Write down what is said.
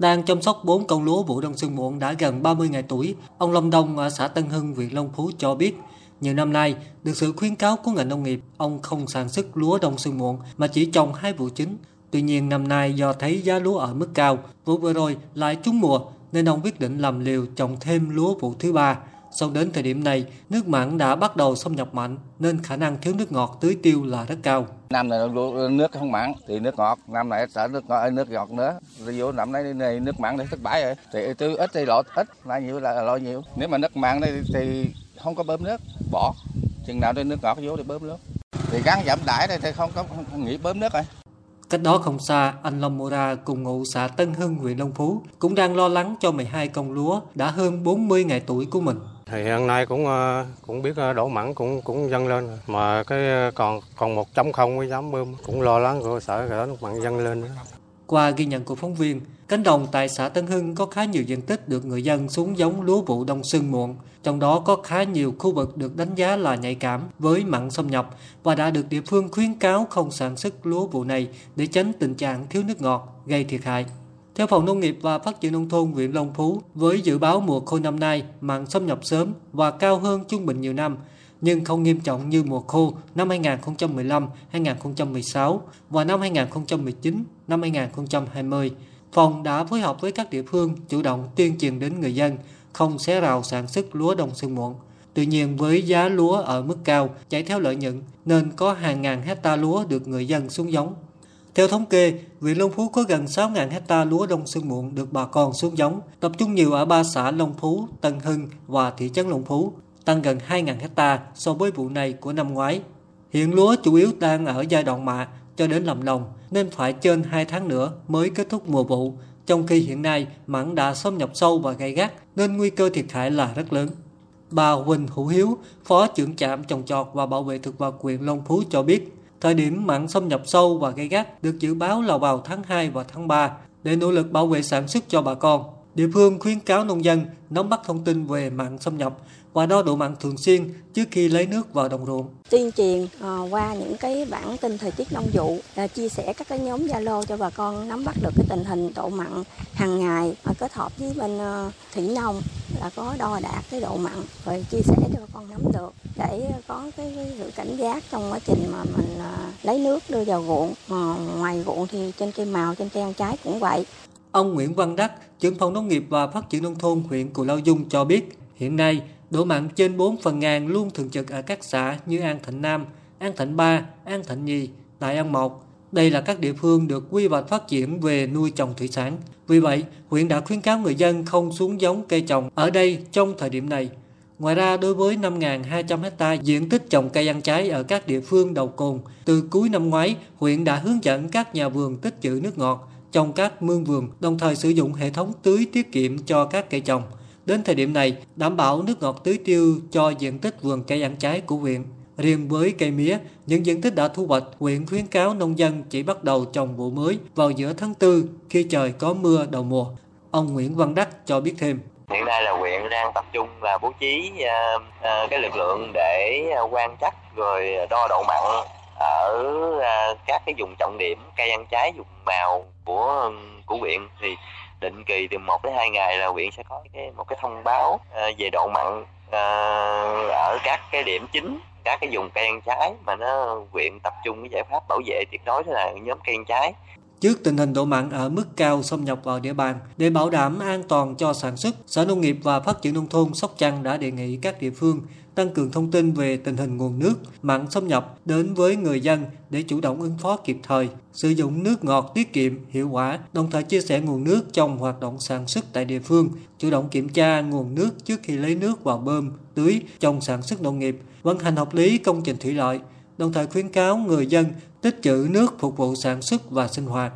Đang chăm sóc 4 công lúa vụ đông xuân muộn đã gần 30 ngày tuổi, ông Long Đông ở xã Tân Hưng, huyện Long Phú cho biết, nhiều năm nay, được sự khuyến cáo của ngành nông nghiệp, ông không sản xuất lúa đông xuân muộn mà chỉ trồng hai vụ chính. Tuy nhiên năm nay do thấy giá lúa ở mức cao, vụ vừa rồi lại trúng mùa nên ông quyết định làm liều trồng thêm lúa vụ thứ ba. Sau đến thời điểm này, nước mặn đã bắt đầu xâm nhập mạnh nên khả năng thiếu nước ngọt tưới tiêu là rất cao. Năm này nước không mặn thì nước ngọt, năm này sợ nước ngọt nước ngọt nữa. Rồi vô năm nay này nước mặn thì thất bại rồi. Thì tưới ít thì lọt ít, lại nhiều là lo nhiều. Nếu mà nước mặn thì, thì không có bơm nước, bỏ. Chừng nào nước ngọt vô thì bơm nước. Thì gắn giảm đãi đây thì không có không, không nghĩ bơm nước rồi. Cách đó không xa, anh Long Mora cùng ngụ xã Tân Hưng, huyện Long Phú cũng đang lo lắng cho 12 công lúa đã hơn 40 ngày tuổi của mình. Thì hiện nay cũng ờ, cũng biết ờ, đổ mặn cũng cũng dâng lên mà cái ờ, còn còn một chống không với dám bơm cũng lo lắng của sợ cái nước mặn dâng lên. Qua ghi nhận của phóng viên, cánh đồng tại xã Tân Hưng có khá nhiều diện tích được người dân xuống giống lúa vụ đông xuân muộn, trong đó có khá nhiều khu vực được đánh giá là nhạy cảm với mặn xâm nhập và đã được địa phương khuyến cáo không sản xuất lúa vụ này để tránh tình trạng thiếu nước ngọt gây thiệt hại. Theo Phòng Nông nghiệp và Phát triển Nông thôn huyện Long Phú, với dự báo mùa khô năm nay mặn xâm nhập sớm và cao hơn trung bình nhiều năm, nhưng không nghiêm trọng như mùa khô năm 2015, 2016 và năm 2019, năm 2020. Phòng đã phối hợp với các địa phương chủ động tuyên truyền đến người dân không xé rào sản xuất lúa đông xuân muộn. Tuy nhiên với giá lúa ở mức cao chạy theo lợi nhuận nên có hàng ngàn hecta lúa được người dân xuống giống. Theo thống kê, huyện Long Phú có gần 6.000 hecta lúa đông xuân muộn được bà con xuống giống, tập trung nhiều ở ba xã Long Phú, Tân Hưng và thị trấn Long Phú, tăng gần 2.000 hecta so với vụ này của năm ngoái. Hiện lúa chủ yếu đang ở giai đoạn mạ cho đến làm đồng, nên phải trên 2 tháng nữa mới kết thúc mùa vụ, trong khi hiện nay mặn đã xâm nhập sâu và gay gắt nên nguy cơ thiệt hại là rất lớn. Bà Huỳnh Hữu Hiếu, Phó trưởng trạm trồng trọt và bảo vệ thực vật huyện Long Phú cho biết, thời điểm mặn xâm nhập sâu và gây gắt được dự báo là vào tháng 2 và tháng 3 để nỗ lực bảo vệ sản xuất cho bà con. Địa phương khuyến cáo nông dân nắm bắt thông tin về mặn xâm nhập và đo độ mặn thường xuyên trước khi lấy nước vào đồng ruộng. Tuyên truyền ờ, qua những cái bản tin thời tiết nông vụ, chia sẻ các cái nhóm Zalo cho bà con nắm bắt được cái tình hình độ mặn hàng ngày kết hợp với bên ờ, thủy nông là có đo đạt cái độ mặn rồi chia sẻ cho bà con nắm được để có cái, cái sự cảnh giác trong quá trình mà mình ờ, lấy nước đưa vào ruộng. Ngoài ruộng thì trên cây màu, trên cây ăn trái cũng vậy. Ông Nguyễn Văn Đắc, trưởng phòng nông nghiệp và phát triển nông thôn huyện Cù Lao Dung cho biết, hiện nay độ mặn trên 4 phần ngàn luôn thường trực ở các xã như An Thạnh Nam, An Thạnh Ba, An Thạnh Nhì, Đại An Một. Đây là các địa phương được quy hoạch phát triển về nuôi trồng thủy sản. Vì vậy, huyện đã khuyến cáo người dân không xuống giống cây trồng ở đây trong thời điểm này. Ngoài ra, đối với 5.200 hecta diện tích trồng cây ăn trái ở các địa phương đầu cồn, từ cuối năm ngoái, huyện đã hướng dẫn các nhà vườn tích trữ nước ngọt trong các mương vườn, đồng thời sử dụng hệ thống tưới tiết kiệm cho các cây trồng. Đến thời điểm này, đảm bảo nước ngọt tưới tiêu cho diện tích vườn cây ăn trái của huyện. Riêng với cây mía, những diện tích đã thu hoạch, huyện khuyến cáo nông dân chỉ bắt đầu trồng vụ mới vào giữa tháng 4 khi trời có mưa đầu mùa. Ông Nguyễn Văn Đắc cho biết thêm. Hiện nay là huyện đang tập trung là bố trí ờ, ờ, cái lực lượng để ờ, quan trắc rồi đo độ mặn ở à, các cái vùng trọng điểm, cây ăn trái, vùng màu của của huyện thì định kỳ từ 1 đến 2 ngày là huyện sẽ có cái, một cái thông báo à, về độ mặn à, ở các cái điểm chính, các cái vùng cây ăn trái mà nó, huyện tập trung cái giải pháp bảo vệ tuyệt đối là nhóm cây ăn trái. Trước tình hình độ mặn ở mức cao xâm nhập vào địa bàn, để bảo đảm an toàn cho sản xuất, Sở Nông nghiệp và Phát triển Nông thôn Sóc Trăng đã đề nghị các địa phương tăng cường thông tin về tình hình nguồn nước, mặn xâm nhập đến với người dân để chủ động ứng phó kịp thời, sử dụng nước ngọt tiết kiệm, hiệu quả, đồng thời chia sẻ nguồn nước trong hoạt động sản xuất tại địa phương, chủ động kiểm tra nguồn nước trước khi lấy nước vào bơm, tưới trong sản xuất nông nghiệp, vận hành hợp lý công trình thủy lợi, đồng thời khuyến cáo người dân tích trữ nước phục vụ sản xuất và sinh hoạt.